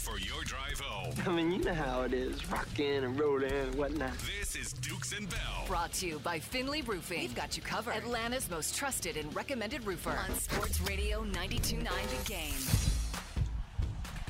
For your drive home. I mean, you know how it is, rocking and rolling and whatnot. This is Dukes and Bell. Brought to you by Finley Roofing. We've got you covered. Atlanta's most trusted and recommended roofer on Sports Radio 92.9 The Game.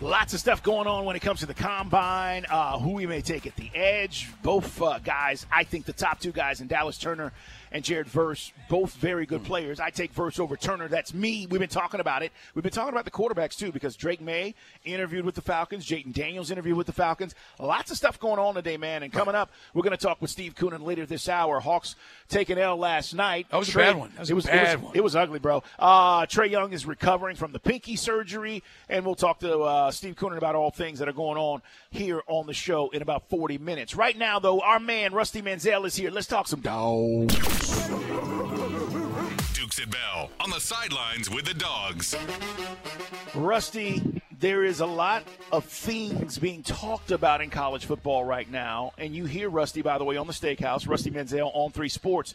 Lots of stuff going on when it comes to the combine. Uh, who we may take at the edge. Both uh, guys, I think the top two guys in Dallas Turner and Jared Verse, both very good players. I take Verse over Turner. That's me. We've been talking about it. We've been talking about the quarterbacks too because Drake Maye interviewed with the Falcons. Jayden Daniels interviewed with the Falcons. Lots of stuff going on today, man. And coming up, we're going to talk with Steve Koonin later this hour. Hawks taking L last night. That was a bad one. Was it a was, bad it was, one. It was ugly, bro. Uh, Trae Young is recovering from the pinky surgery, and we'll talk to uh, Steve Koonin about all things that are going on here on the show in about 40 minutes. Right now, though, our man Rusty Mansell is here. Let's talk some dogs. Dukes and Bell on the sidelines with the dogs. Rusty, there is a lot of things being talked about in college football right now, and you hear Rusty, by the way, on the Steakhouse, Rusty Mansell on Three Sports.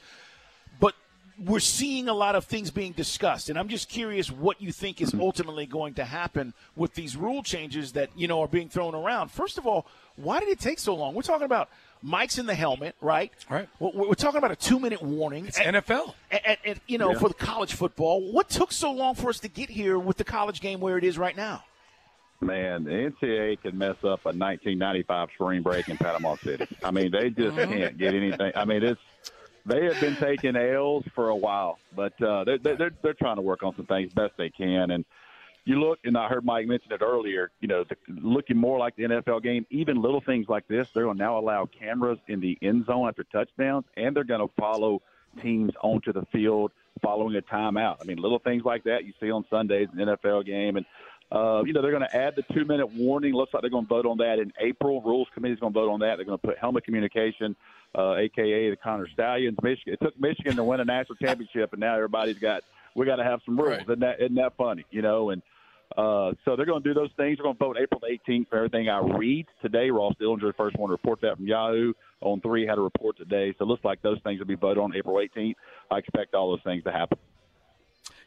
But we're seeing a lot of things being discussed, and I'm just curious what you think is ultimately going to happen with these rule changes that you know are being thrown around. First of all, why did it take so long? We're talking about Mike's in the helmet, right? Right. We're, we're talking about a two-minute warning. It's NFL. And, and, and, you know, for the college football, what took so long for us to get here with the college game where it is right now? Man, the NCAA can mess up a 1995 spring break in Panama City. I mean, they just mm-hmm. can't get anything. I mean, it's they have been taking L's for a while, but uh, they're, they're they're trying to work on some things best they can. And you look, and I heard Mike mention it earlier. You know, the, looking more like the NFL game. Even little things like this, they're going to now allow cameras in the end zone after touchdowns, and they're going to follow teams onto the field following a timeout. I mean, little things like that you see on Sundays in the NFL game, and uh, you know they're going to add the two-minute warning. Looks like they're going to vote on that in April. Rules Committee's going to vote on that. They're going to put helmet communication, uh, aka the Connor Stalions. Michigan. It took Michigan to win a national championship, and now everybody's got we got to have some rules. Right. Isn't that isn't that funny? You know, and uh, so they're going to do those things. They're going to vote April the 18th for everything I read today. Ross Dellenger, the first one to report that from Yahoo. On three, had a report today. So it looks like those things will be voted on April 18th. I expect all those things to happen.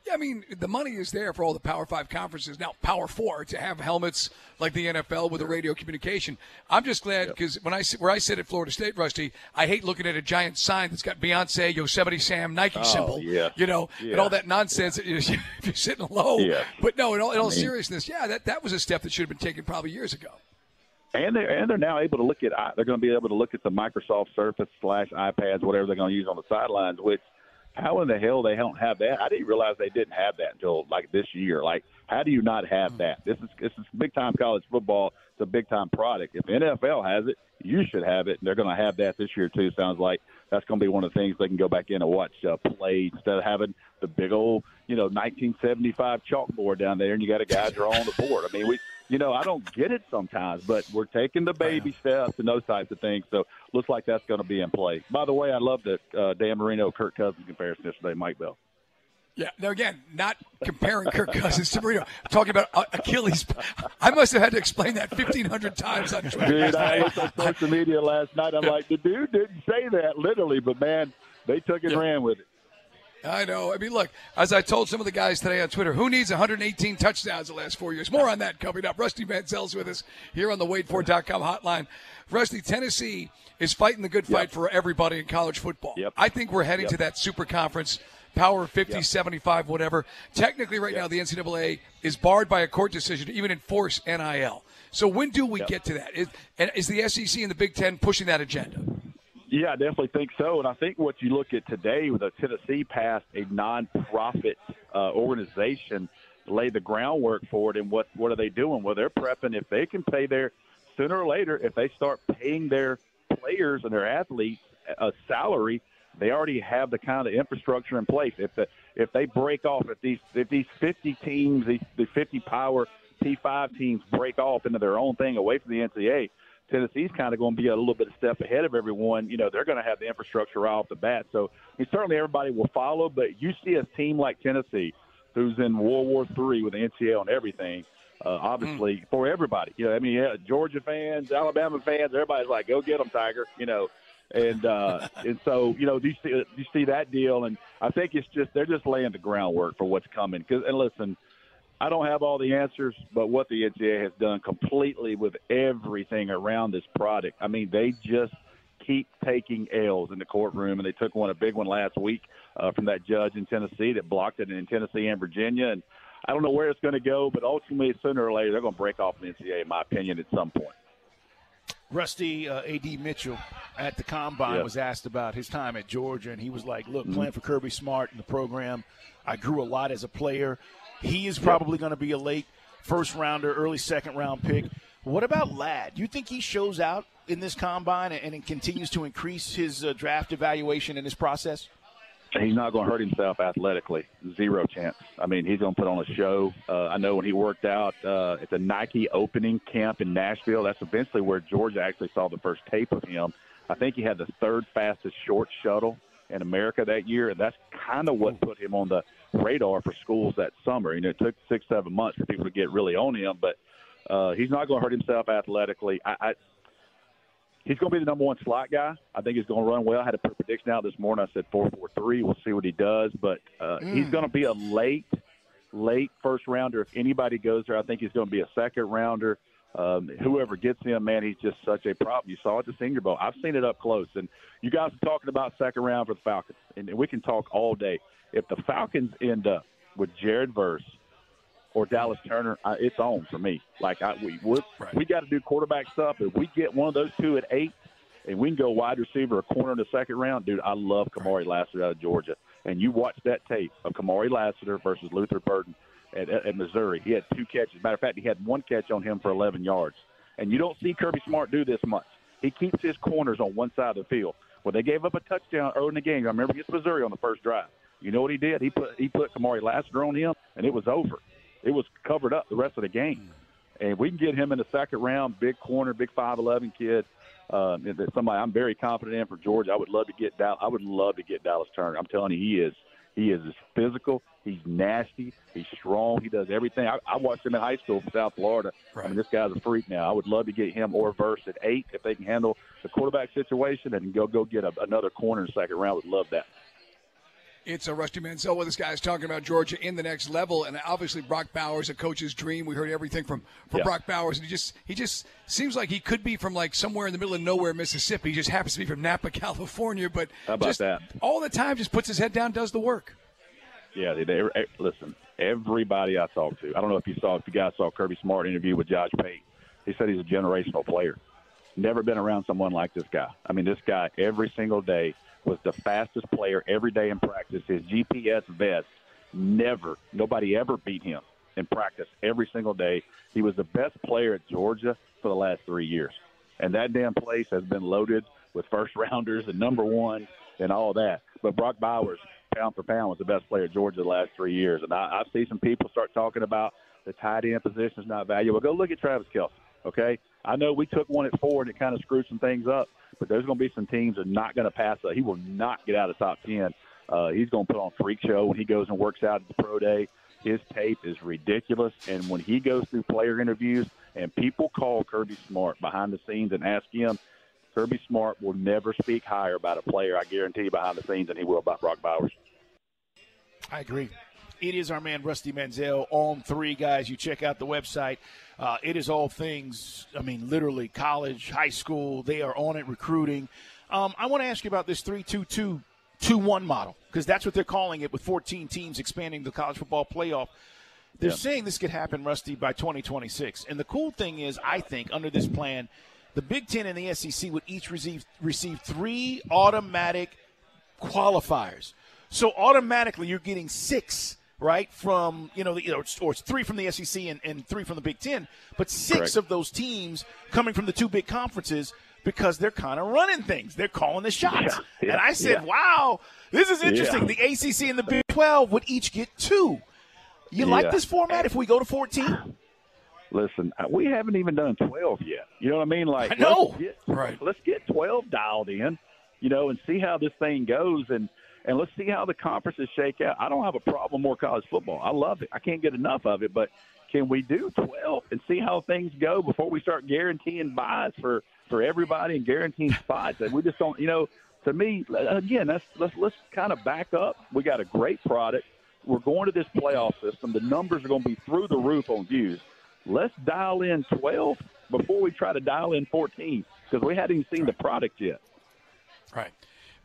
Yeah, I mean, the money is there for all the Power Five conferences. Now, Power Four to have helmets like the NFL with a radio communication. I'm just glad because when I where I sit at Florida State, Rusty, I hate looking at a giant sign that's got Beyonce, Yosemite Sam, Nike oh, symbol. Oh, yeah. You know, and all that nonsense. that You're, you're sitting low. Yeah. But no, in all, in all I mean- seriousness, yeah, that that was a step that should have been taken probably years ago. And they're and they're now able to look at uh, they're going to be able to look at the Microsoft Surface slash iPads whatever they're going to use on the sidelines. Which how in the hell they don't have that? I didn't realize they didn't have that until like this year. Like how do you not have that? This is this is big time college football. It's a big time product. If NFL has it, you should have it. And they're going to have that this year too. Sounds like that's going to be one of the things they can go back in and watch uh, play instead of having the big old you know 1975 chalkboard down there and you got a guy drawing the board. I mean we you know, I don't get it sometimes, but we're taking the baby steps and those types of things. So looks like that's going to be in play. By the way, I love the uh, Dan Marino Kirk Cousins comparison yesterday, Mike Bell. Yeah. Now again, not comparing Kirk Cousins to Marino. I'm talking about uh, Achilles. I must have had to explain that 1,500 times on Twitter. Dude, I looked on social media last night. I'm like, the dude didn't say that literally, but man, they took and Yeah. ran with it. I know. I mean, look, as I told some of the guys today on Twitter, who needs 118 touchdowns the last four years? More on that coming up. Rusty Mansell's with us here on the WadeFord.com hotline. Rusty, Tennessee is fighting the good fight for everybody in college football. Yep. I think we're heading Yep. to that super conference, power 50, Yep. 75, whatever. Technically, right now, the NCAA is barred by a court decision to even enforce NIL. So when do we Yep. get to that? Is, and is the SEC and the Big Ten pushing that agenda? Yeah, I definitely think so. And I think what you look at today with the Tennessee passed a nonprofit uh, organization to lay the groundwork for it. And what, what are they doing? Well, they're prepping. If they can pay their, sooner or later, if they start paying their players and their athletes a salary, they already have the kind of infrastructure in place. If the, if they break off, if these if these 50 teams, these the 50 power P5 teams break off into their own thing away from the NCAA, Tennessee's kind of going to be a little bit of step ahead of everyone. You know, they're going to have the infrastructure right off the bat. So I mean, certainly everybody will follow, but you see a team like Tennessee, who's in World War III with the NCAA on everything. Uh, obviously, for everybody, you know, I mean, yeah, Georgia fans, Alabama fans, everybody's like, "Go get them, Tiger!" You know, and uh, and so you know, you see you see that deal, and I think it's just they're just laying the groundwork for what's coming. Cause, and listen, I don't have all the answers, but what the NCAA has done completely with everything around this product, I mean, they just keep taking L's in the courtroom, and they took one a big one last week uh, from that judge in Tennessee that blocked it in Tennessee and Virginia, and I don't know where it's going to go, but ultimately, sooner or later, they're going to break off the NCAA, in my opinion, at some point. Rusty uh, AD Mitchell at the combine Yeah. was asked about his time at Georgia, and he was like, "Look, Mhm. playing for Kirby Smart in the program, I grew a lot as a player. He is probably going to be a late first rounder, early second round pick. What about Ladd? Do you think he shows out in this combine and, and continues to increase his uh, draft evaluation in this process?" He's not going to hurt himself athletically. Zero chance. I mean, he's going to put on a show. Uh, I know when he worked out uh, at the Nike opening camp in Nashville, that's eventually where Georgia actually saw the first tape of him. I think he had the third fastest short shuttle in America that year, and that's kind of what put him on the radar for schools that summer. You know, it took six, seven months for people to get really on him, but uh, he's not going to hurt himself athletically. I, I he's going to be the number one slot guy. I think he's going to run well. I had a prediction out this morning. I said four four three. We'll see what he does, but uh, he's Mm. going to be a late late first rounder. If anybody goes there, I think he's going to be a second rounder. Um, whoever gets him, man, he's just such a problem. You saw it at the Senior Bowl. I've seen it up close, and you guys are talking about second round for the Falcons, and we can talk all day. If the Falcons end up with Jared Verse or Dallas Turner, I, it's on for me. Like I, we we, we got to do quarterback stuff. If we get one of those two at eight, and we can go wide receiver or corner in the second round, dude, I love Kamari Lassiter out of Georgia. And you watch that tape of Kamari Lassiter versus Luther Burden at, at, Missouri. He had two catches. Matter of fact, he had one catch on him for 11 yards. And you don't see Kirby Smart do this much. He keeps his corners on one side of the field. Well, they gave up a touchdown early in the game. I remember against Missouri on the first drive. You know what he did? He put he put Kamari Lassiter on him, and it was over. It was covered up the rest of the game. And we can get him in the second round, big corner, big five eleven kid. Um, somebody I'm very confident in for Georgia. I would love to get Dallas. I would love to get Dallas Turner. I'm telling you, he is he is physical. He's nasty. He's strong. He does everything. I, I watched him in high school from South Florida. I mean, this guy's a freak now. I would love to get him or Verse at eight if they can handle the quarterback situation and go go get a, another corner in the second round. Would love that. It's a Rusty Mansell with us, guys, talking about Georgia in the next level, and obviously Brock Bowers, a coach's dream. We heard everything from from Yeah. Brock Bowers, and he just he just seems like he could be from like somewhere in the middle of nowhere, Mississippi. He just happens to be from Napa, California, but How about that? all the time just puts his head down, does the work. Yeah, they, they, eh, listen. Everybody I talked to, I don't know if you saw, if you guys saw Kirby Smart interview with Josh Pate. He said he's a generational player. Never been around someone like this guy. I mean, this guy every single day was the fastest player every day in practice. His GPS vest never, nobody ever beat him in practice every single day. He was the best player at Georgia for the last three years. And that damn place has been loaded with first rounders and number one and all that. But Brock Bowers, pound for pound, was the best player at Georgia the last three years. And I, I see some people start talking about The tight end position is not valuable. Go look at Travis Kelce. Okay, I know we took one at four and it kind of screwed some things up, but there's going to be some teams that are not going to pass up. He will not get out of top ten. Uh, he's going to put on freak show when he goes and works out at the pro day. His tape is ridiculous, and when he goes through player interviews and people call Kirby Smart behind the scenes and ask him, Kirby Smart will never speak higher about a player. I guarantee you behind the scenes than he will about Brock Bowers. I agree. It is our man Rusty Mansell on three guys. You check out the website. Uh, it is all things. I mean, literally college, high school. They are on it recruiting. Um, I want to ask you about this three-two-two two-one model because that's what they're calling it with 14 teams expanding the college football playoff. They're saying this could happen, Rusty, by 2026. And the cool thing is, I think under this plan, the Big Ten and the SEC would each receive receive three automatic qualifiers. So automatically, you're getting six right from you know, the, you know or it's three from the SEC and, and three from the Big Ten, but six Correct. of those teams coming from the two big conferences because they're kind of running things. They're calling the shots. Yeah, yeah, and I said, yeah. "Wow, this is interesting." The ACC and the Big Twelve would each get two. You like this format if we go to fourteen? Listen, uh, we haven't even done 12 yet. You know what I mean? Like, I know. Let's get, Right. Let's get 12 dialed in, you know, and see how this thing goes, and and let's see how the conferences shake out. I don't have a problem more college football. I love it. I can't get enough of it, but can we do 12 and see how things go before we start guaranteeing buys for for everybody and guaranteeing spots? And we just don't, you know. To me, again, let's let's let's kind of back up. We got a great product. We're going to this playoff system. The numbers are going to be through the roof on views. Let's dial in 12 before we try to dial in 14 because we hadn't even seen the product yet. Right.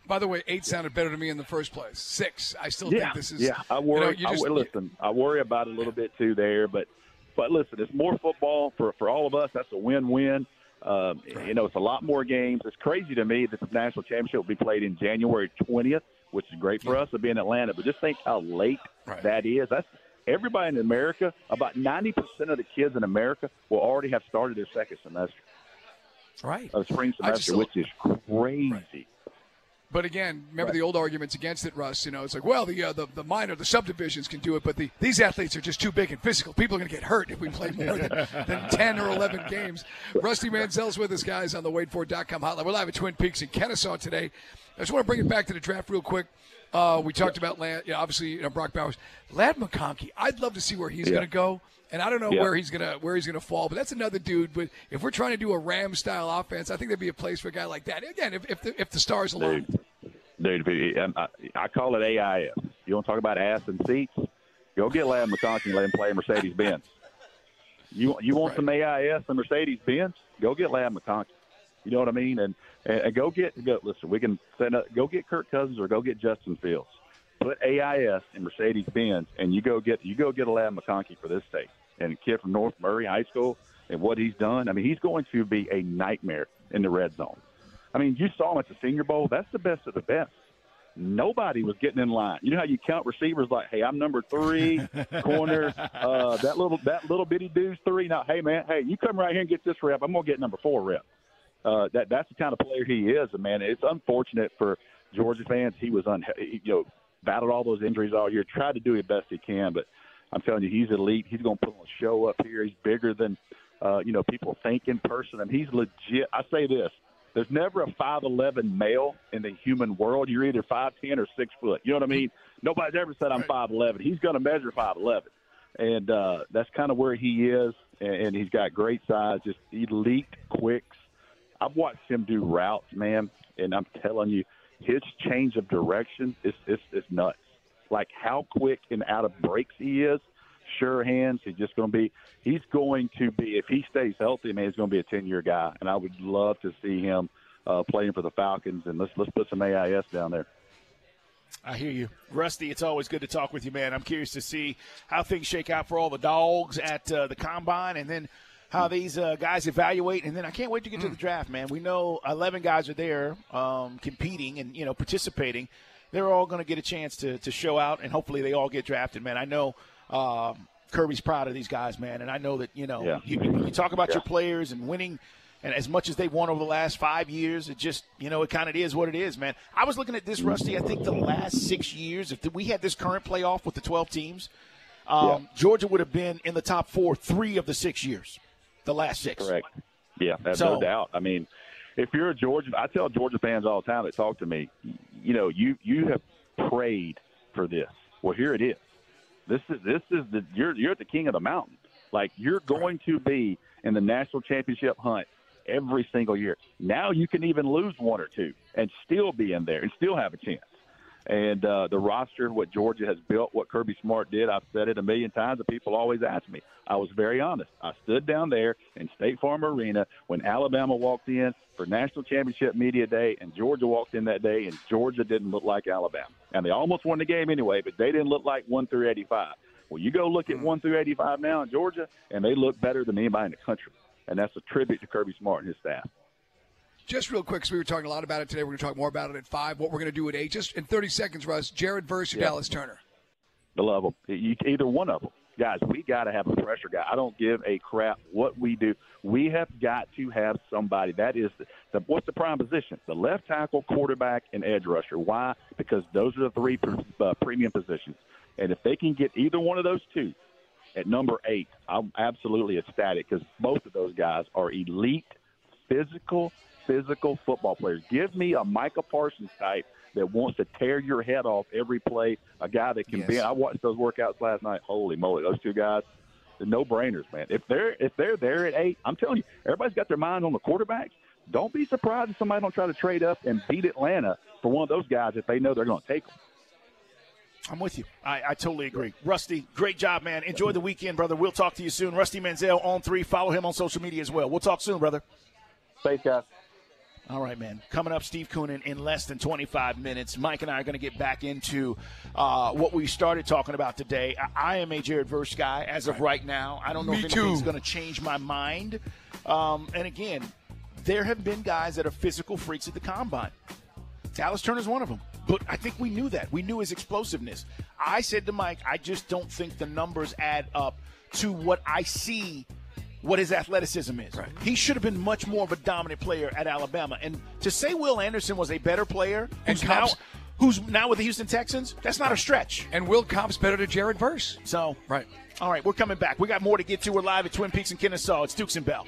By the way, eight sounded better to me in the first place. Six. I still Yeah, think this is. yeah. I worry. you I just- wor- listen, I worry about it a little bit too there, but but listen, it's more football for for all of us. That's a win-win. Um, You know, it's a lot more games. It's crazy to me that the national championship will be played in January 20th, which is great for us to be in Atlanta. But just think how late Right. that is. That's everybody in America. About 90 percent of the kids in America will already have started their second semester Right. of spring semester, which is crazy. But again, remember the old arguments against it, Russ. You know, it's like, well, the uh, the, the minor, the subdivisions can do it, but the these athletes are just too big and physical. People are going to get hurt if we play more than, than ten or eleven games. Rusty Mansell's with us, guys, on the WadeFord.com hotline. We're live at Twin Peaks in Kennesaw today. I just want to bring it back to the draft real quick. Uh, we talked about Ladd, you know, obviously you know, Brock Bowers, Ladd McConkey. I'd love to see where he's Yeah. going to go. And I don't know Yeah. where he's gonna where he's gonna fall, but that's another dude. But if we're trying to do a Ram style offense, I think there'd be a place for a guy like that. Again, if if the, if the stars align. Dude, dude, I, I call it AIF. You want to talk about ass and seats? Go get Ladd McConkey and let him play Mercedes Benz. You you want some AIS and Mercedes Benz? Go get Ladd McConkey. You know what I mean? And, and, go get go listen. We can send up. Go get Kirk Cousins or go get Justin Fields. Put AIS and Mercedes Benz, and you go get you go get a Ladd McConkey for this state and a kid from North Murray High School and what he's done. I mean, he's going to be a nightmare in the red zone. I mean, you saw him at the Senior Bowl. That's the best of the best. Nobody was getting in line. You know how you count receivers like, "Hey, I'm number three, corner. Uh, that little that little bitty dude's three. Now, hey man, hey, you come right here and get this rep. I'm gonna get number four rep. Uh, that that's the kind of player he is, and man, it's unfortunate for Georgia fans. He was un, he, you know, battled all those injuries all year, tried to do the best he can, but I'm telling you, he's elite. He's going to put on a show up here. He's bigger than uh, you know people think in person. I mean, he's legit. I say this: there's never a 5'11 male in the human world. You're either 5'10 or six foot. You know what I mean? Nobody's ever said I'm 5'11. He's going to measure 5'11, and uh, that's kind of where he is. And, and he's got great size, just elite quicks. I've watched him do routes, man, and I'm telling you, his change of direction is is, is nuts. Like how quick and out of breaks he is. Sure hands. He's just going to be. He's going to be. If he stays healthy, man, he's going to be a ten year guy. And I would love to see him uh, playing for the Falcons. And let's let's put some AIS down there. I hear you, Rusty. It's always good to talk with you, man. I'm curious to see how things shake out for all the dogs at uh, the combine, and then how these uh, guys evaluate. And then I can't wait to get to the draft, man. We know 11 guys are there um, competing and you know participating. They're all going to get a chance to to show out, and hopefully they all get drafted, man. I know. Um, Kirby's proud of these guys, man, and I know that you know Yeah. you, you talk about Yeah. your players and winning and as much as they've won over the last five years, it just, you know, it kind of is what it is, man. I was looking at this, Rusty. I think the last six years, if we had this current playoff with the 12 teams, Um, Yeah. Georgia would have been in the top four three of the six years, the last six. Correct. Yeah, that's So- no doubt. I mean, if you're a Georgia, I tell Georgia fans all the time that talk to me, you know, you you have prayed for this. Well, here it is. This is this is the you're you're the king of the mountain. Like you're going to be in the national championship hunt every single year. Now you can even lose one or two and still be in there and still have a chance. And uh, the roster, what Georgia has built, what Kirby Smart did, I've said it a million times, and people always ask me. I was very honest. I stood down there in State Farm Arena when Alabama walked in for National Championship Media Day, and Georgia walked in that day, and Georgia didn't look like Alabama. And they almost won the game anyway, but they didn't look like 1 through 85. Well, you go look at 1 through 85 now in Georgia, and they look better than anybody in the country. And that's a tribute to Kirby Smart and his staff. Just real quick, because we were talking a lot about it today. We're going to talk more about it at five. What we're going to do at eight. Just in 30 seconds, Russ. Jared versus Yeah. Dallas Turner. I love them. You, either one of them. Guys, we got to have a pressure guy. I don't give a crap what we do. We have got to have somebody. That is the, the what's the prime position? The left tackle, quarterback, and edge rusher. Why? Because those are the three uh, premium positions. And if they can get either one of those two at number eight, I'm absolutely ecstatic because both of those guys are elite, physical, physical football players. Give me a Micah Parsons type that wants to tear your head off every play. A guy that can Yes. be. I watched those workouts last night. Holy moly, those two guys. The no brainers, man. If they're if they're there at eight, I'm telling you, everybody's got their mind on the quarterbacks. Don't be surprised if somebody don't try to trade up and beat Atlanta for one of those guys if they know they're going to take them. I'm with you. I, I totally agree. Rusty, great job, man. Enjoy the weekend, brother. We'll talk to you soon. Rusty Mansell on three. Follow him on social media as well. We'll talk soon, brother. Thanks, guys. All right, man. Coming up, Steve Koonin in less than 25 minutes. Mike and I are going to get back into uh, what we started talking about today. I, I am a Jared Verse guy as of right now. I don't know Me if anything's going to change my mind. Um, and again, there have been guys that are physical freaks at the combine. Dallas Turner's one of them. But I think we knew that. We knew his explosiveness. I said to Mike, I just don't think the numbers add up to what I see what his athleticism is. He should have been much more of a dominant player at Alabama. And to say Will Anderson was a better player And who's now who's now with the Houston Texans, that's not a stretch. And Will Cobb's better to Jared Verse. So Right. all right, we're coming back. We got more to get to. We're live at Twin Peaks and Kennesaw. It's Dukes and Bell.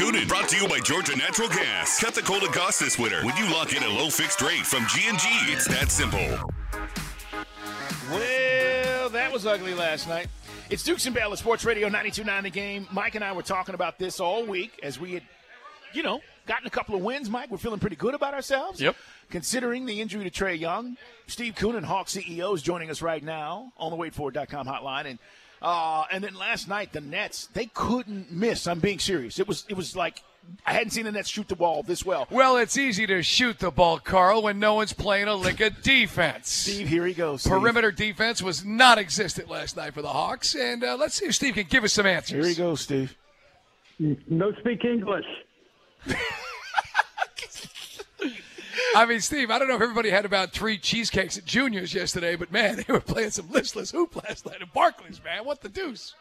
Koonin brought to you by Georgia Natural Gas. Cut the cold and cost this winter when you lock in a low fixed rate from G&G. It's that simple. Well, that was ugly last night. It's Dukes and Bell at Sports Radio 92.9 The Game. Mike and I were talking about this all week as we had, you know, gotten a couple of wins, Mike. We're feeling pretty good about ourselves. Yep. Considering the injury to Trae Young, Steve Koonin, Hawk CEO, is joining us right now on the WadeFord.com hotline. And uh, and then last night, the Nets, they couldn't miss. I'm being serious. It was it was like I hadn't seen the Nets shoot the ball this well. Well, it's easy to shoot the ball, Carl, when no one's playing a lick of defense. Steve, here he goes. Steve. Perimeter defense was not existent last night for the Hawks. And uh, let's see if Steve can give us some answers. Here he goes, Steve. No speak English. I mean, Steve, I don't know if everybody had about three cheesecakes at Junior's yesterday, but man, they were playing some listless hoop last night at Barclays, man. What the deuce?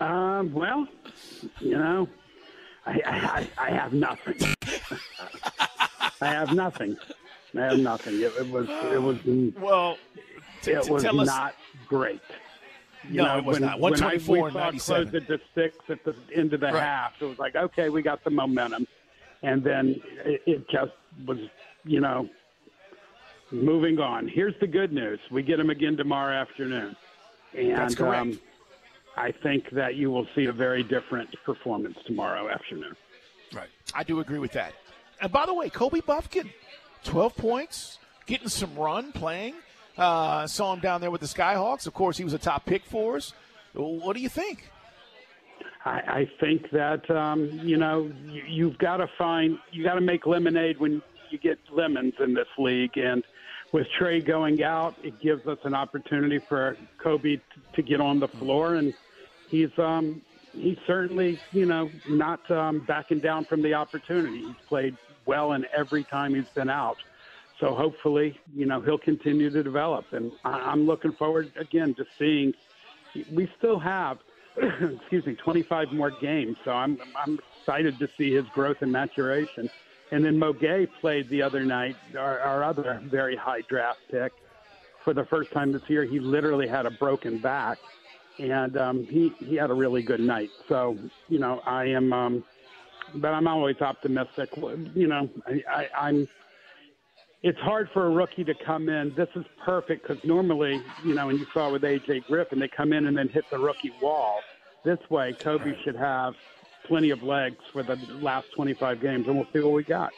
Um, well, you know, I, I, I have nothing. I have nothing. I have nothing. It, it was it was Well, t- it t- was tell us not great. You No, know, it was when, not. when I, 124 we and saw 97. close it to six at the end of the Right. half, it was like, okay, we got the momentum, and then it, it just was, you know, moving on. Here's the good news: we get them again tomorrow afternoon, and That's correct. Um, I think that you will see a very different performance tomorrow afternoon. Right. I do agree with that. And by the way, Kobe Buffkin, 12 points, getting some run, playing. Uh, saw him down there with the Skyhawks. Of course, he was a top pick for us. What do you think? I, I think that um, you know you, you've got to find you got to make lemonade when you get lemons in this league, and with Trae going out, it gives us an opportunity for Kobe t- to get on the floor, and he's um, he's certainly you know not um, backing down from the opportunity. He's played well in every time he's been out. So hopefully, you know, he'll continue to develop, and I- I'm looking forward again to seeing. We still have, excuse me, 25 more games, so I'm I'm excited to see his growth and maturation. And then Mo Gueye played the other night, our, our other very high draft pick. For the first time this year, he literally had a broken back, and um, he he had a really good night. So you know, I am, um, but I'm always optimistic. You know, I, I, I'm it's hard for a rookie to come in. This is perfect because normally, you know, and you saw with AJ Griffin, they come in and then hit the rookie wall. This way, Kobe should have plenty of legs for the last 25 games, and we'll see what we got.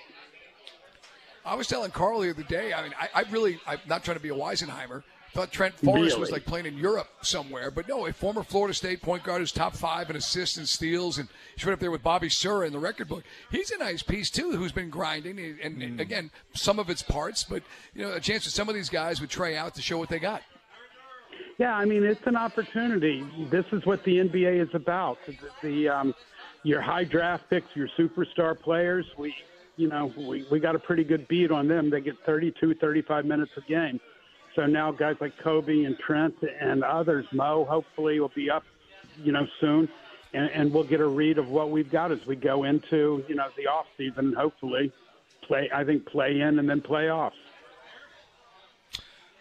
I was telling Carl the other day. I mean, I, I really, I'm not trying to be a Weisenheimer. Thought Trent Forrest was like playing in Europe somewhere, but no, a former Florida State point guard who's top five in assists and steals, and he's right up there with Bobby Sura in the record book. He's a nice piece too, who's been grinding, and, and Mm. again, some of it's parts, but you know, a chance for some of these guys with try out to show what they got. Yeah, I mean it's an opportunity. This is what the NBA is about. The, the um, your high draft picks, your superstar players. We, you know, we we got a pretty good beat on them. They get 32, 35 minutes a game. So now guys like Kobe and Trent and others, Mo, hopefully will be up, you know, soon, and, and we'll get a read of what we've got as we go into you know the off season. Hopefully, play. I think play in and then playoffs.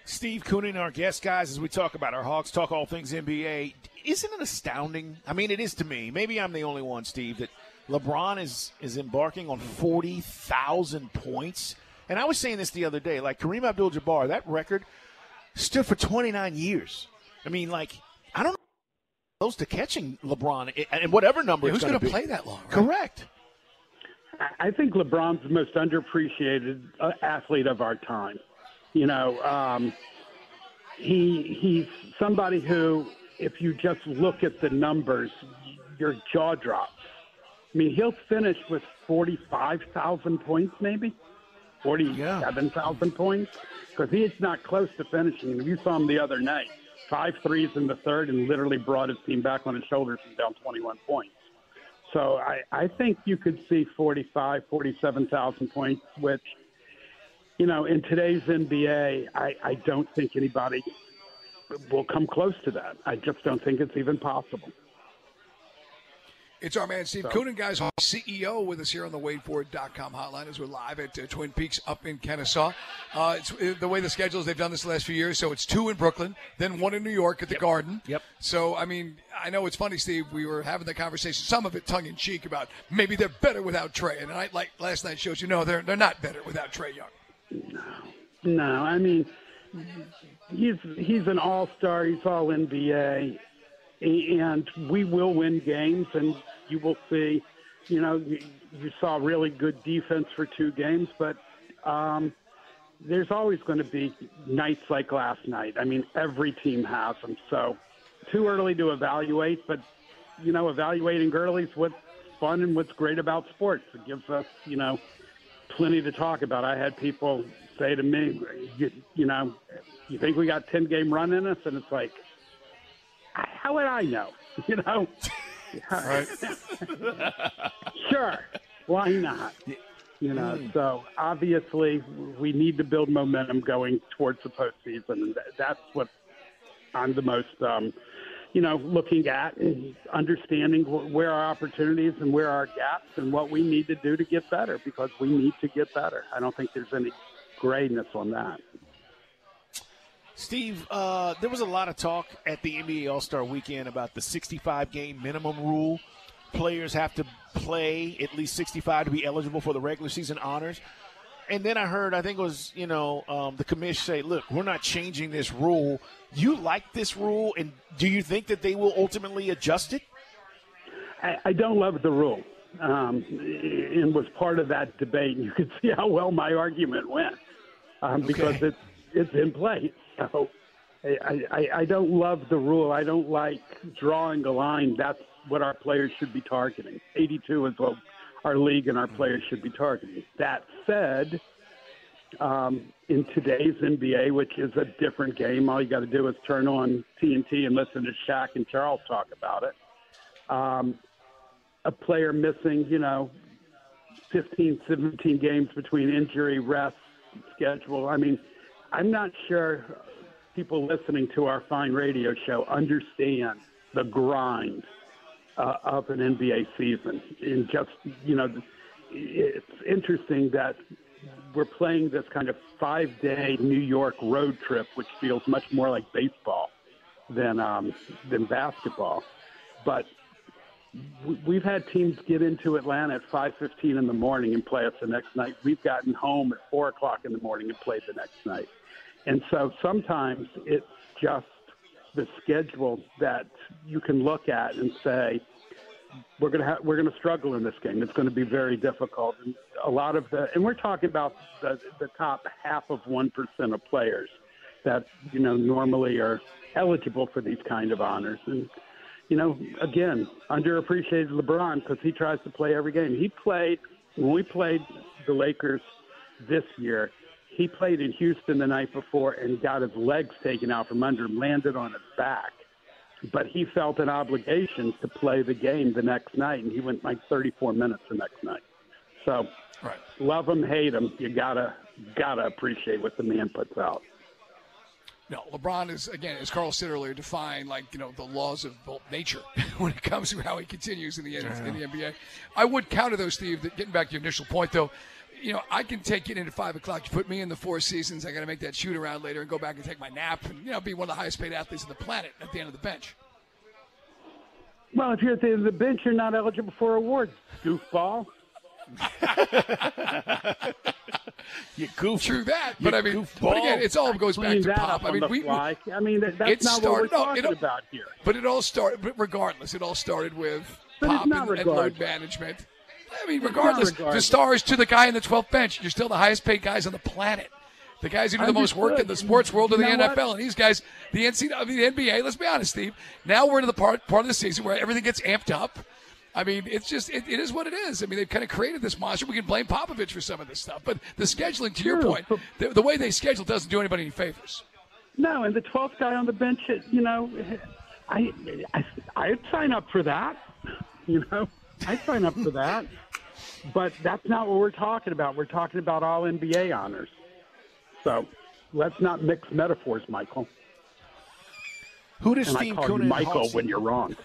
Steve Koonin, our guest, guys, as we talk about our Hawks, talk all things NBA. Isn't it astounding? I mean, it is to me. Maybe I'm the only one, Steve, that LeBron is is embarking on forty thousand points. And I was saying this the other day, like Kareem Abdul-Jabbar, that record stood for 29 years. I mean, like I don't know close to catching LeBron and whatever number. Yeah, who's going gonna play that long, right? Correct. I- I think LeBron's the most underappreciated uh, athlete of our time. You know, um, he he's somebody who, if you just look at the numbers, your jaw drops. I mean, he'll finish with forty-five thousand points, maybe forty-seven thousand points, because he's not close to finishing. And you saw him the other night, five threes in the third, and literally brought his team back on his shoulders and down twenty-one points. So I, I think you could see 45, 47,000 points, which, you know, in today's NBA, I, I don't think anybody will come close to that. I just don't think it's even possible. It's our man Steve So- Koonin, guys, CEO with us here on the WadeFord.com hotline as we're live at uh, Twin Peaks up in Kennesaw. Uh, it's uh, the way the schedule is, they've done this the last few years. So it's two in Brooklyn, then one in New York at the Garden. Yep. So, I mean, I know it's funny, Steve. We were having the conversation, some of it tongue in cheek, about maybe they're better without Trae. And I, like last night shows you, no, they're, they're not better without Trae Young. No, no, I mean, he's he's an all star. He's all NBA, and we will win games. And you will see, you know, you, saw really good defense for two games, but um, there's always going to be nights like last night. I mean, every team has them. So too early to evaluate, but you know, evaluating is what's fun and what's great about sports. It gives us, you know, plenty to talk about. I had people say to me, you, you know, you think we got 10 game run in us? And it's like, how would I know? You know? Right. sure. Why not? You know, so obviously we need to build momentum going towards the postseason. And that's what I'm the most, um, you know, looking at and understanding where our opportunities and where our gaps and what we need to do to get better because we need to get better. I don't think there's any grayness on that. Steve, uh, there was a lot of talk at the NBA All Star Weekend about the 65 game minimum rule. Players have to play at least 65 to be eligible for the regular season honors. And then I heard, I think it was, you know, um, the commission say, look, we're not changing this rule. You like this rule, and do you think that they will ultimately adjust it? I, I don't love the rule. Um, and was part of that debate. And you could see how well my argument went um, because it's it's in place. So I, I, I don't love the rule. I don't like drawing a line. That's what our players should be targeting. 82 is what our league and our players should be targeting. That said, um, in today's NBA, which is a different game, all you got to do is turn on TNT and listen to Shaq and Charles talk about it. Um, a player missing, you know, 15, 17 games between injury, rest, schedule. I mean, I'm not sure people listening to our fine radio show understand the grind uh, of an NBA season. And just, you know, it's interesting that we're playing this kind of five day New York road trip, which feels much more like baseball than, um, than basketball. But we- we've had teams get into Atlanta at 5:15 in the morning and play us the next night. We've gotten home at four o'clock in the morning and played the next night. And so sometimes it's just the schedule that you can look at and say we're going to have, we're going to struggle in this game. It's going to be very difficult. And a lot of the and we're talking about the the top half of one percent of players that you know normally are eligible for these kind of honors and you know, again, underappreciated LeBron because he tries to play every game. He played when we played the Lakers this year. He played in Houston the night before and got his legs taken out from under him, landed on his back. But he felt an obligation to play the game the next night, and he went like 34 minutes the next night. So, right. love him, hate him, you gotta gotta appreciate what the man puts out. No, LeBron is again, as Carl said earlier, defying like you know the laws of nature when it comes to how he continues in the in the NBA. I would counter though, Steve. That getting back to your initial point though, you know I can take it in at five o'clock. You put me in the Four Seasons. I got to make that shoot around later and go back and take my nap and you know be one of the highest paid athletes on the planet at the end of the bench. Well, if you're at the end of the bench, you're not eligible for awards, goofball. You goof. True that, You but I mean, goofball. but again, it's all goes back to pop. I mean, the we, we fly. I mean, that, that's it not started. what we're no, it talking all- about here. But it all started. But regardless, it all started with But it's pop not and, and load management. I mean, not regardless, the stars to the guy in the 12th bench. You're still the highest paid guys on the planet. The guys who do the most work in the sports world of the You know what? NFL, and these guys, the NCAA, the NBA. Let's be honest, Steve. Now we're to the part part of the season where everything gets amped up. I mean, it's just it, it is what it is. I mean, they've kind of created this monster. We can blame Popovich for some of this stuff, but the scheduling, to your True. point, the, the way they schedule doesn't do anybody any favors. No, and the 12th guy on the bench, you know, I, I, I'd sign up for that. You know, I'd sign up for that. But that's not what we're talking about. We're talking about all NBA honors. So let's not mix metaphors, Michael. Who does and Steve I call you Michael Hawks- when you're wrong.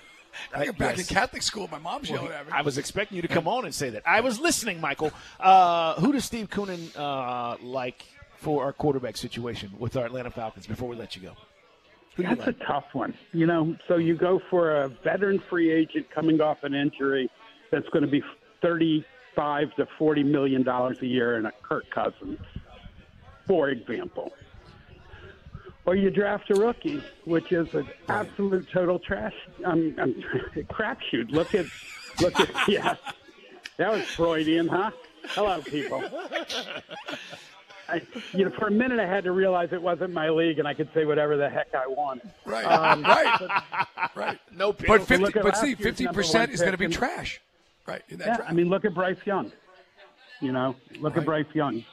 I think back yes. in Catholic school, my mom's Well, yelling at me. I was expecting you to come on and say that. I was listening, Michael. Uh, who does Steve Koonin uh, like for our quarterback situation with our Atlanta Falcons before we let you go? Who do you That's like? a tough one. You know, so you go for a veteran free agent coming off an injury that's going to be thirty-five to forty million dollars a year, in a Kirk Cousins, for example. Or you draft a rookie, which is an absolute total trash, um, um, crapshoot. Look at, look at, yeah, that was Freudian, huh? Hello, people. I, you know, for a minute I had to realize it wasn't my league, and I could say whatever the heck I wanted. Right, Um, right, right. No, But Look fifty, at but last Steve, year's fifty number percent is going to pick be and- trash, right? Yeah, draft. I mean, look at Bryce Young. You know, look at Bryce Young.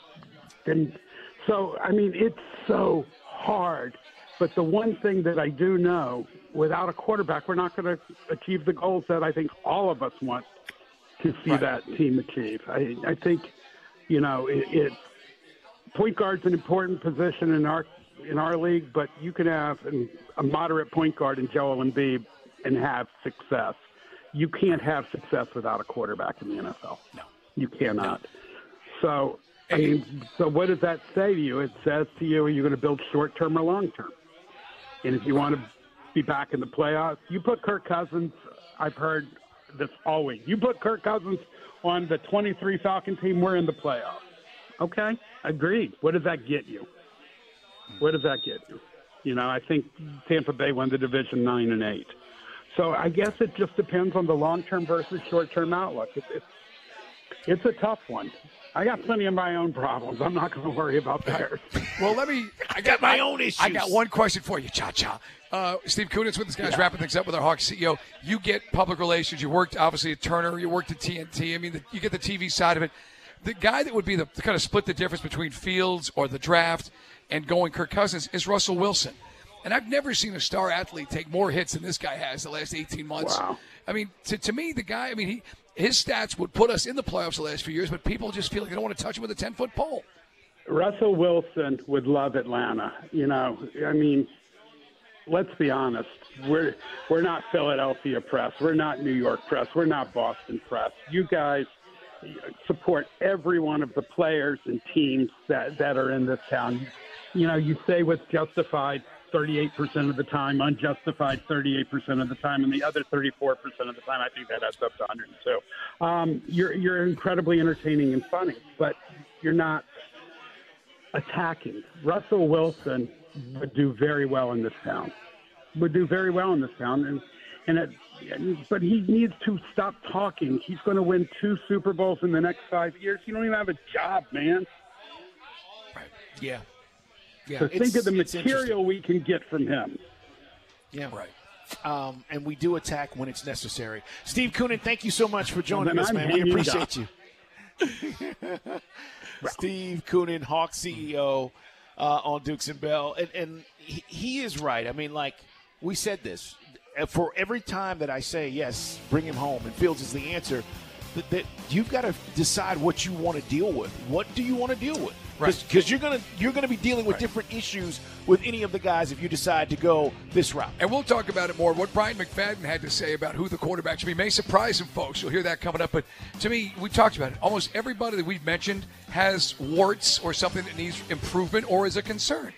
And so, I mean, it's so hard. But the one thing that I do know, without a quarterback, we're not going to achieve the goals that I think all of us want to see Right. that team achieve. I, I think, you know, it, it point guard's an important position in our in our league, but you can have an, a moderate point guard in Joel Embiid and have success. You can't have success without a quarterback in the NFL. No. You cannot. So I mean, so what does that say to you? It says to you, are you going to build short term or long term? And if you want to be back in the playoffs, you put Kirk Cousins. I've heard this always. You put Kirk Cousins on the 23 Falcon team, we're in the playoffs. Okay, agreed. What does that get you? What does that get you? You know, I think Tampa Bay won the division nine and eight. So I guess it just depends on the long term versus short term outlook. It's, it's it's a tough one. I got plenty of my own problems. I'm not going to worry about theirs. Well, let me. I got my own issues. I got one question for you, Cha Cha. Uh, Steve Koonin with this guy's wrapping things up with our Hawks CEO. You get public relations. You worked obviously at Turner. You worked at TNT. I mean, the, you get the TV side of it. The guy that would be the to kind of split the difference between Fields or the draft and going Kirk Cousins is Russell Wilson. And I've never seen a star athlete take more hits than this guy has the last 18 months. Wow. I mean, to, to me, the guy, I mean, he his stats would put us in the playoffs the last few years, but people just feel like they don't want to touch him with a 10 foot pole. Russell Wilson would love Atlanta. You know, I mean, let's be honest. We're we're not Philadelphia press. We're not New York press. We're not Boston press. You guys support every one of the players and teams that that are in this town. You know, you say what's justified 38% of the time, unjustified 38% of the time, and the other 34% of the time, I think that adds up to 102. Um, you're, you're incredibly entertaining and funny, but you're not attacking. Russell Wilson would do very well in this town. Would do very well in this town, and and it, but he needs to stop talking. He's going to win two Super Bowls in the next five years. You don't even have a job, man. Right. Yeah. Yeah. So think of the material we can get from him. Yeah. Right. Um, and we do attack when it's necessary. Steve Koonin, thank you so much for joining then us, I'm man. We appreciate you. Steve Koonin, Hawk CEO uh, on Dukes and Bell, and, and he, he is right. I mean, like we said this Uh, for every time that I say yes, bring him home, and Fields is the answer. That, that you've got to decide what you want to deal with. What do you want to deal with? Because you're gonna you're gonna be dealing with different issues with any of the guys if you decide to go this route. And we'll talk about it more. What Brian McFadden had to say about who the quarterback should be may surprise some folks. You'll hear that coming up. But to me, we talked about it. Almost everybody that we've mentioned has warts or something that needs improvement or is a concern.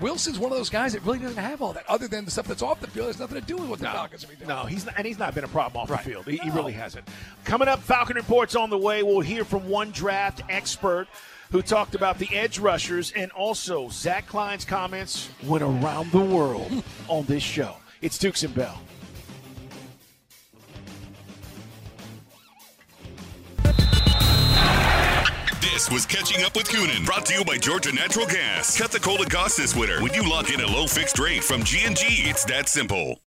Wilson's one of those guys that really doesn't have all that, other than the stuff that's off the field. Has nothing to do with what the Falcons are doing. No, he's not, and he's not been a problem off Right. the field. He, he really hasn't. Coming up, Falcon reports on the way. We'll hear from one draft expert who talked about the edge rushers and also Zach Klein's comments went around the world on this show. It's Dukes and Bell. This was Catching Up with Koonin, brought to you by Georgia Natural Gas. Cut the cold and cost this winter when you lock in a low fixed rate from G&G. It's that simple.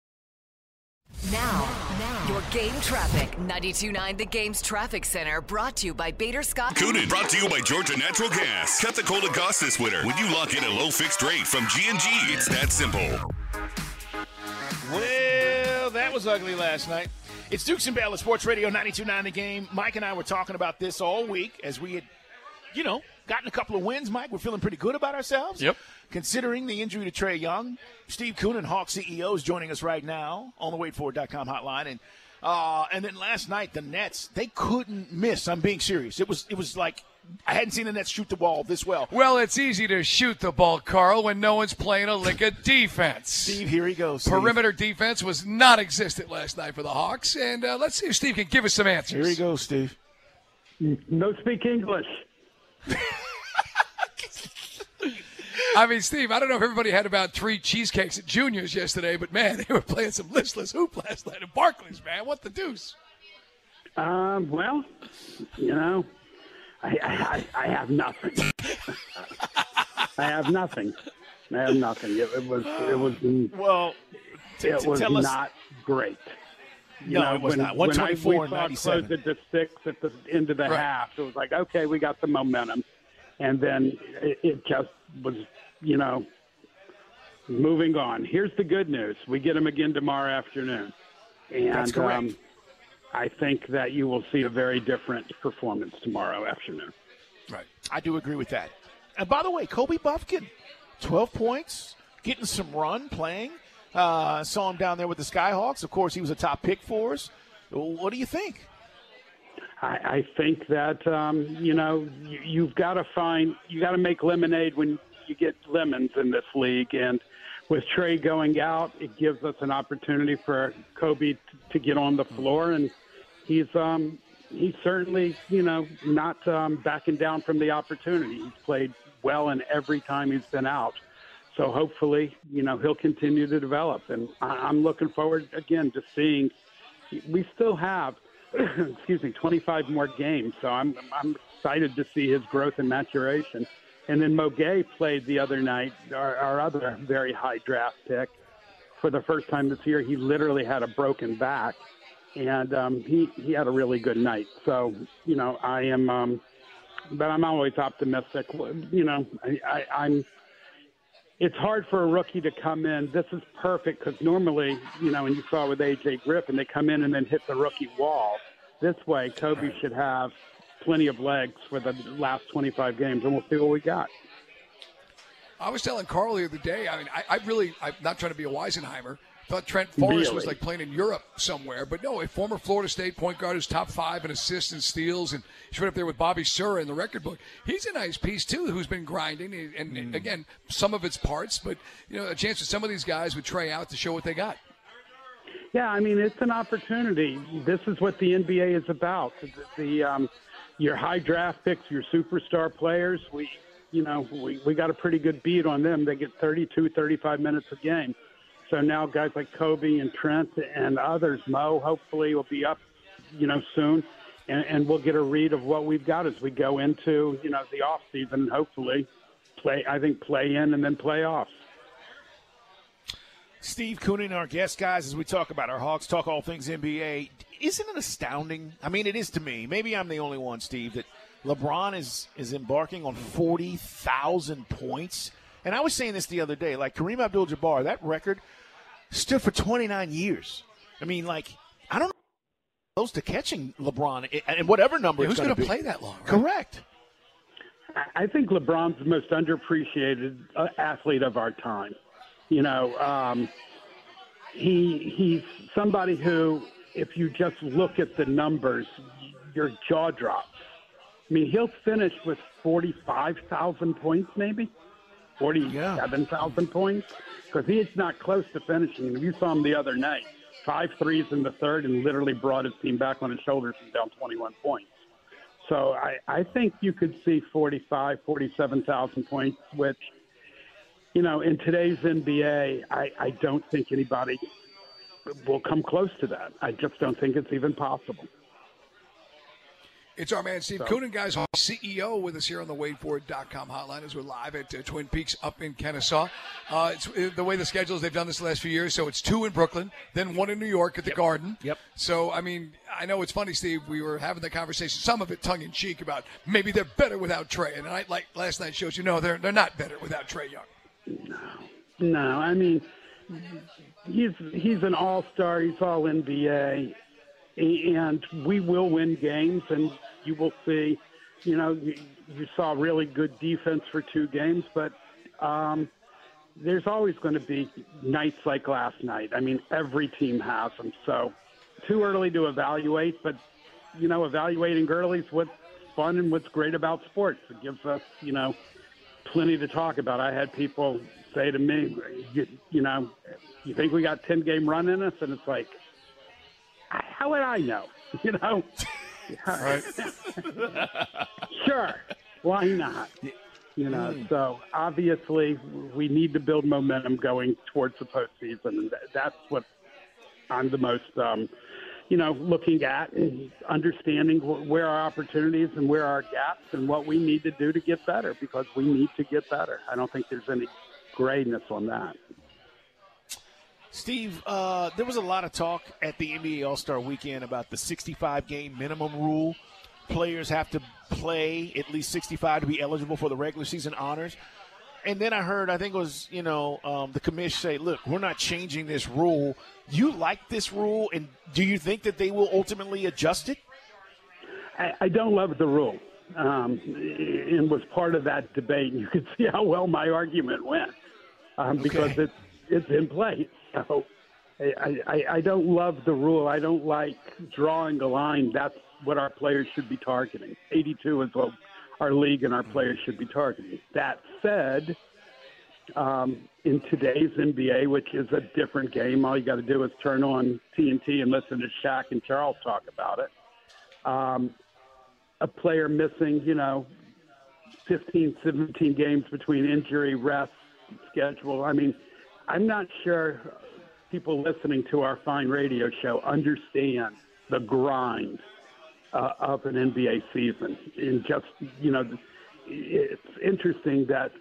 Now, now, your game traffic. 92.9 The Game's Traffic Center brought to you by Bader Scott. Koonin, brought to you by Georgia Natural Gas. Cut the cold and cost this winter when you lock in a low fixed rate from G&G. It's that simple. Well, that was ugly last night. It's Dukes and Bell at Sports Radio 92.9 The Game. Mike and I were talking about this all week as we had, you know, gotten a couple of wins, Mike. We're feeling pretty good about ourselves. Yep. Considering the injury to Trae Young, Steve Koonin, Hawk CEO, is joining us right now on the WadeFord.com hotline. And uh, and then last night, the Nets, they couldn't miss. I'm being serious. It was it was like I hadn't seen the Nets shoot the ball this well. Well, it's easy to shoot the ball, Carl, when no one's playing a lick of defense. Steve, here he goes. Steve. Perimeter defense was not existent last night for the Hawks, and uh, let's see if Steve can give us some answers. Here he goes, Steve. No speak English. I mean, Steve, I don't know if everybody had about three cheesecakes at Juniors yesterday, but man, they were playing some listless hoop last night at Barclays, man. What the deuce? Um, well, you know, I, I, I have nothing. I have nothing. I have nothing. It, it was it was Well, t- it t- was tell us- not great. No, it was not. when I- 124 we and saw it 97. close it to six at the end of the Right. half. It was like, okay, we got the momentum, and then it, it just was, you know, moving on. Here's the good news: we get them again tomorrow afternoon, and That's correct. Um, I think that you will see a very different performance tomorrow afternoon. Right. I do agree with that. And by the way, Kobe Buffkin, 12 points, getting some run, playing. Uh, saw him down there with the Skyhawks. Of course, he was a top pick for us. What do you think? I, I think that um, you know you, you've got to find you got to make lemonade when you get lemons in this league, and with Trae going out, it gives us an opportunity for Kobe t- to get on the floor, and he's um, he's certainly you know not um, backing down from the opportunity. He's played well in every time he's been out. So hopefully, you know, he'll continue to develop, and I'm looking forward again to seeing. We still have excuse me, 25 more games. So I'm I'm excited to see his growth and maturation. And then Mo Gueye played the other night, our, our other very high draft pick. For the first time this year, he literally had a broken back, and um, he he had a really good night. So you know, I am, um, but I'm always optimistic. You know, I, I, I'm it's hard for a rookie to come in. This is perfect because normally, you know, and you saw with AJ Griffin, they come in and then hit the rookie wall. This way, Kobe should have plenty of legs for the last 25 games, and we'll see what we got. I was telling Carl the other day. I mean, I, I really, I'm not trying to be a Weisenheimer. Thought Trent Forrest Really? was like playing in Europe somewhere, but no, a former Florida State point guard who's top five in assists and steals, and he's right up there with Bobby Sura in the record book. He's a nice piece too, who's been grinding, and, and again, some of its parts, but you know, a chance for some of these guys with try out to show what they got. Yeah, I mean it's an opportunity. This is what the NBA is about. The, the um, your high draft picks, your superstar players. We, you know, we we got a pretty good beat on them. They get 32, 35 minutes a game. So now guys like Kobe and Trent and others, Mo, hopefully will be up, you know, soon, and, and we'll get a read of what we've got as we go into you know the off season. Hopefully, play. I think play in and then play off. Steve Koonin, our guest, guys, as we talk about our Hawks, talk all things NBA. Isn't it astounding? I mean, it is to me. Maybe I'm the only one, Steve, that LeBron is is embarking on forty thousand points. And I was saying this the other day, like Kareem Abdul-Jabbar, that record stood for 29 years. I mean, like I don't know close to catching LeBron and whatever number. Yeah, it's who's going gonna play that long, right? Correct. I- I think LeBron's the most underappreciated uh, athlete of our time. You know, um, he he's somebody who, if you just look at the numbers, your jaw drops. I mean, he'll finish with forty-five thousand points, maybe forty-seven thousand points, because he's not close to finishing. You saw him the other night, five threes in the third, and literally brought his team back on his shoulders and down twenty-one points. So I, I think you could see 45, 47,000 points, which, you know, in today's NBA, I, I don't think anybody will come close to that. I just don't think it's even possible. It's our man Steve So- Koonin, guys, CEO with us here on the WadeFord.com hotline as we're live at uh, Twin Peaks up in Kennesaw. Uh, it's uh, the way the schedules they've done this the last few years. So it's two in Brooklyn, then one in New York at the Garden. Yep. So I mean, I know it's funny, Steve. We were having the conversation, some of it tongue in cheek, about maybe they're better without Trae. And I like last night shows you know they're they're not better without Trae Young. No, no, I mean, he's he's an all star. He's all NBA, and we will win games. And you will see, you know, you, you saw really good defense for two games, but um, there's always going to be nights like last night. I mean, every team has them. So too early to evaluate, but you know, evaluating is what's fun and what's great about sports. It gives us, you know, plenty to talk about. I had people say to me, you, you know, you think we got 10 game run in us? And it's like, how would I know? You know? Right. sure. Why not? You know, so obviously we need to build momentum going towards the postseason. And that's what I'm the most, um, you know, looking at and understanding where our opportunities and where our gaps and what we need to do to get better because we need to get better. I don't think there's any grayness on that. Steve, uh, there was a lot of talk at the NBA All Star Weekend about the 65 game minimum rule. Players have to play at least 65 to be eligible for the regular season honors. And then I heard, I think it was, you know, um, the commission say, look, we're not changing this rule. You like this rule, and do you think that they will ultimately adjust it? I, I don't love the rule, um, and was part of that debate. You could see how well my argument went um, because Okay. it's it's in place. So I, I, I don't love the rule. I don't like drawing a line. That's what our players should be targeting. 82 is what our league and our players should be targeting. That said, um, in today's NBA, which is a different game, all you got to do is turn on TNT and listen to Shaq and Charles talk about it. Um, a player missing, you know, 15, 17 games between injury, rest, schedule. I mean, I'm not sure people listening to our fine radio show understand the grind uh, of an NBA season. And just, you know, it's interesting that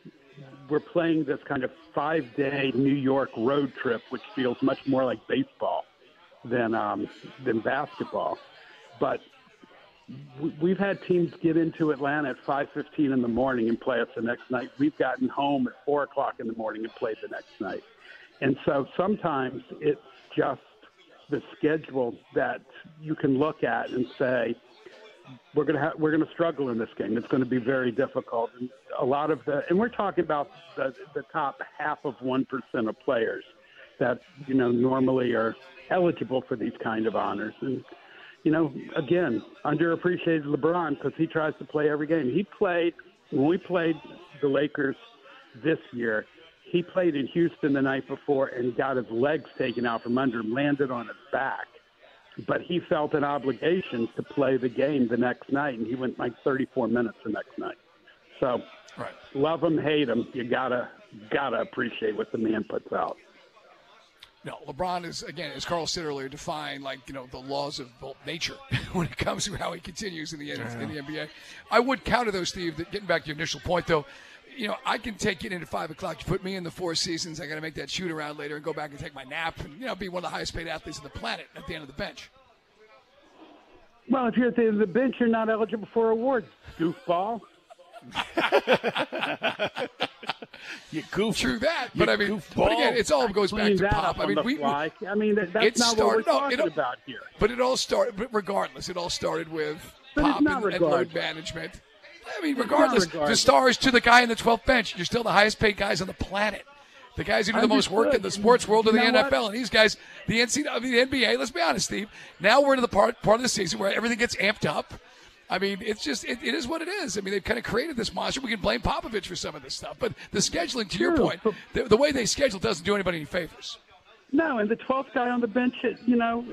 we're playing this kind of five day New York road trip, which feels much more like baseball than, um, than basketball. But we've had teams get into Atlanta at 5:15 in the morning and play us the next night. We've gotten home at four o'clock in the morning and played the next night. And so sometimes it's just the schedule that you can look at and say, we're going to have, we're going to struggle in this game. It's going to be very difficult. And a lot of the, and we're talking about the, the top half of 1% of players that, you know, normally are eligible for these kind of honors. And, you know, again, underappreciated LeBron because he tries to play every game. He played, when we played the Lakers this year, he played in Houston the night before and got his legs taken out from under him, landed on his back. But he felt an obligation to play the game the next night, and he went like 34 minutes the next night. So, right. love him, hate him, you gotta gotta appreciate what the man puts out. No, LeBron is again, as Carl said earlier, defying like you know the laws of nature when it comes to how he continues in the yeah. in the NBA. I would counter though, Steve. That getting back to your initial point though, you know, I can take it into five o'clock. You put me in the Four Seasons. I got to make that shoot around later and go back and take my nap and you know be one of the highest paid athletes on the planet at the end of the bench. Well, if you're at the end of the bench, you're not eligible for awards, goofball. you goof. True that, but I mean, but again, it's all goes back to pop. I mean, we, we, I mean, that, that's not started, what we're talking no, about here. But it all started. But regardless, it all started with but pop and, and load management I mean, regardless, the stars to the guy in the 12th bench, you're still the highest paid guys on the planet. The guys who do the most work in the sports world of the NFL, what? and these guys, the NCAA, the NBA. Let's be honest, Steve. Now we're into the part part of the season where everything gets amped up. I mean, it's just it, it is what it is. I mean, they've kind of created this monster. We can blame Popovich for some of this stuff, but the scheduling, to your point, the, the way they schedule doesn't do anybody any favors. No, and the 12th guy on the bench, you know,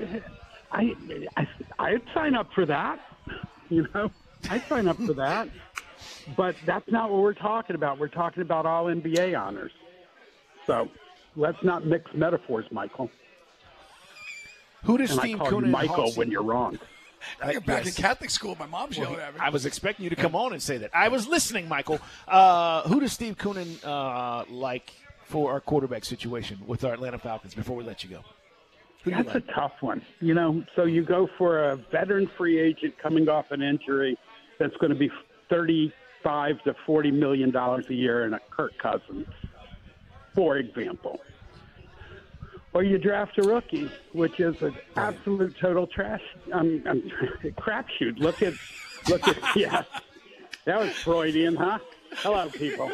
I, I I'd sign up for that. You know, I'd sign up for that. But that's not what we're talking about. We're talking about all NBA honors. So let's not mix metaphors, Michael. Who does and Steve I call you Michael when you're wrong. I got back yes. in Catholic school. My mom's well, yelling at me. I was expecting you to come on and say that. I was listening, Michael. Uh, who does Steve Koonin uh, like for our quarterback situation with our Atlanta Falcons before we let you go? That's like? a tough one. You know, so you go for a veteran free agent coming off an injury that's going to be 30 five to forty million dollars a year in a Kirk Cousins, for example. Or you draft a rookie, which is an absolute total trash, um, um, crapshoot. Look at, look at, yeah, that was Freudian, huh? Hello, people.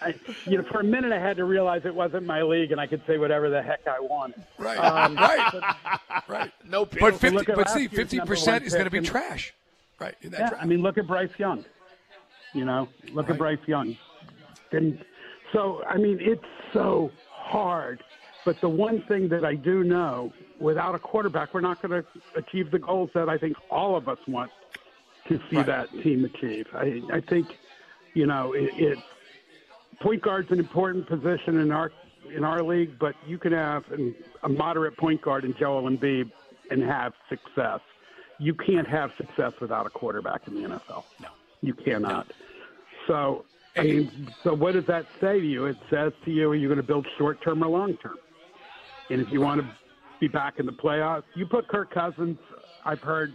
I, you know, for a minute I had to realize it wasn't my league, and I could say whatever the heck I wanted. Right, um, right, but, right. No, but fifty, but see, fifty percent is going to be trash. Right. Yeah, draft. I mean, look at Bryce Young. You know, look right. at Bryce Young. And so, I mean, it's so hard. But the one thing that I do know, without a quarterback, we're not going to achieve the goals that I think all of us want to see right. that team achieve. I, I think, you know, it, it point guard's an important position in our in our league, but you can have an, a moderate point guard in Joel Embiid and have success you can't have success without a quarterback in the NFL. No, you cannot. No. So, I mean, so what does that say to you? It says to you, are you going to build short term or long term? And if you want to be back in the playoffs, you put Kirk Cousins. I've heard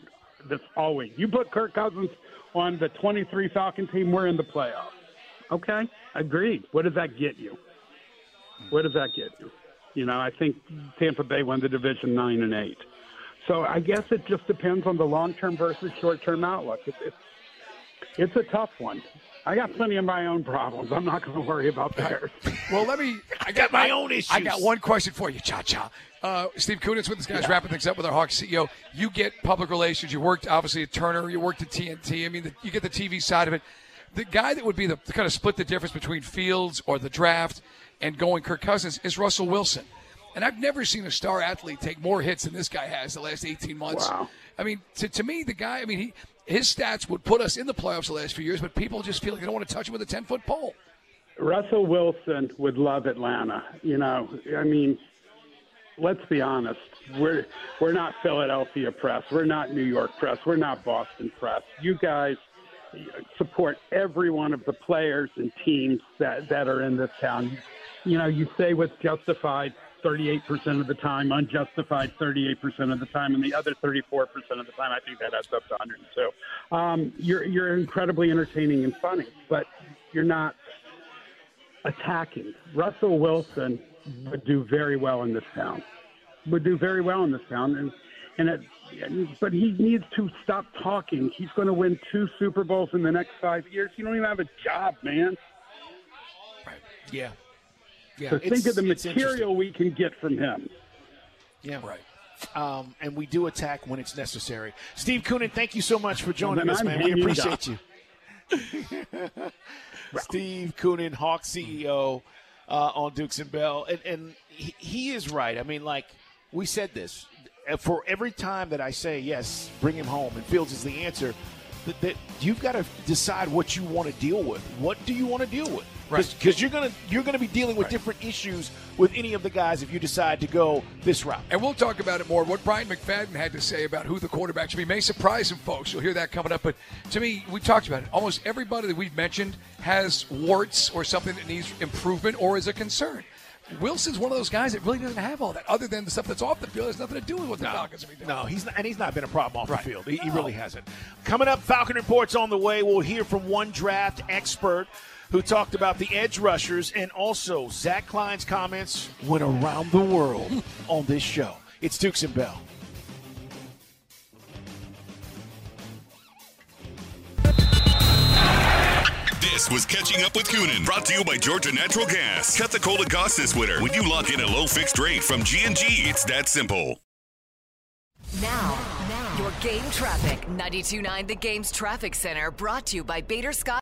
this always. You put Kirk Cousins on the 23 Falcon team, we're in the playoffs. Okay, agreed. What does that get you? What does that get you? You know, I think Tampa Bay won the division nine and eight. So I guess it just depends on the long term versus short term outlook. It's, it's, it's a tough one. I got plenty of my own problems. I'm not going to worry about theirs. Well, let me. I got my own issues. I got one question for you, Cha Cha. Uh, Steve Koonin with this guy's wrapping things up with our Hawks CEO. You get public relations. You worked obviously at Turner. You worked at TNT. I mean, the, you get the TV side of it. The guy that would be the kind of split the difference between Fields or the draft and going Kirk Cousins is Russell Wilson. And I've never seen a star athlete take more hits than this guy has the last 18 months. Wow. I mean, to, to me, the guy, I mean, he his stats would put us in the playoffs the last few years, but people just feel like they don't want to touch him with a 10 foot pole. Russell Wilson would love Atlanta. You know, I mean, let's be honest. We're we're not Philadelphia press. We're not New York press. We're not Boston press. You guys support every one of the players and teams that that are in this town. You know, you say what's justified 38% of the time, unjustified 38% of the time, and the other 34% of the time, I think that adds up to 102. Um, you're, you're incredibly entertaining and funny, but you're not attacking. Russell Wilson would do very well in this town, would do very well in this town. And, and it, but he needs to stop talking. He's going to win two Super Bowls in the next five years. You don't even have a job, man. Yeah. Yeah. so think of the material we can get from him. Yeah. Right. Um, and we do attack when it's necessary. Steve Koonin, thank you so much for joining us, I'm man. We appreciate you. Steve Koonin, Hawk CEO uh, on Dukes and Bell. And, and he, he is right. I mean, like, we said this. For every time that I say, yes, bring him home, and Fields is the answer, that, that you've got to decide what you want to deal with. What do you want to deal with? Right. Because you're gonna you're gonna be dealing with different issues with any of the guys if you decide to go this route. And we'll talk about it more. What Brian McFadden had to say about who the quarterback should be may surprise some folks. You'll hear that coming up. But to me, we talked about it. Almost everybody that we've mentioned has warts or something that needs improvement or is a concern. Wilson's one of those guys that really doesn't have all that, other than the stuff that's off the field. Has nothing to do with what the Falcons are doing. No, he's not, and he's not been a problem off Right. the field. He, he really hasn't. Coming up, Falcon Reports on the way. We'll hear from one draft expert who talked about the edge rushers and also Zach Klein's comments went around the world on this show. It's Dukes and Bell. This was Catching Up with Koonin, brought to you by Georgia Natural Gas. Cut the cold cost this winter when you lock in a low fixed rate from G&G. It's that simple. Now, now, your game traffic. 92.9 The Game's Traffic Center brought to you by Bader Scott.